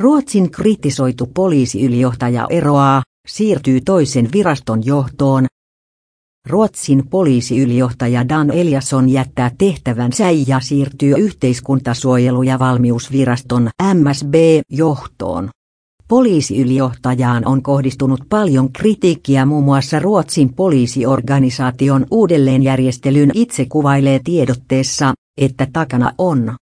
Ruotsin kritisoitu poliisiylijohtaja eroaa, siirtyy toisen viraston johtoon. Ruotsin poliisiylijohtaja Dan Eliasson jättää tehtävänsä ja siirtyy yhteiskuntasuojelu- ja valmiusviraston MSB-johtoon. Poliisiylijohtajaan on kohdistunut paljon kritiikkiä muun muassa Ruotsin poliisiorganisaation uudelleenjärjestelyn itse kuvailee tiedotteessa, että takana on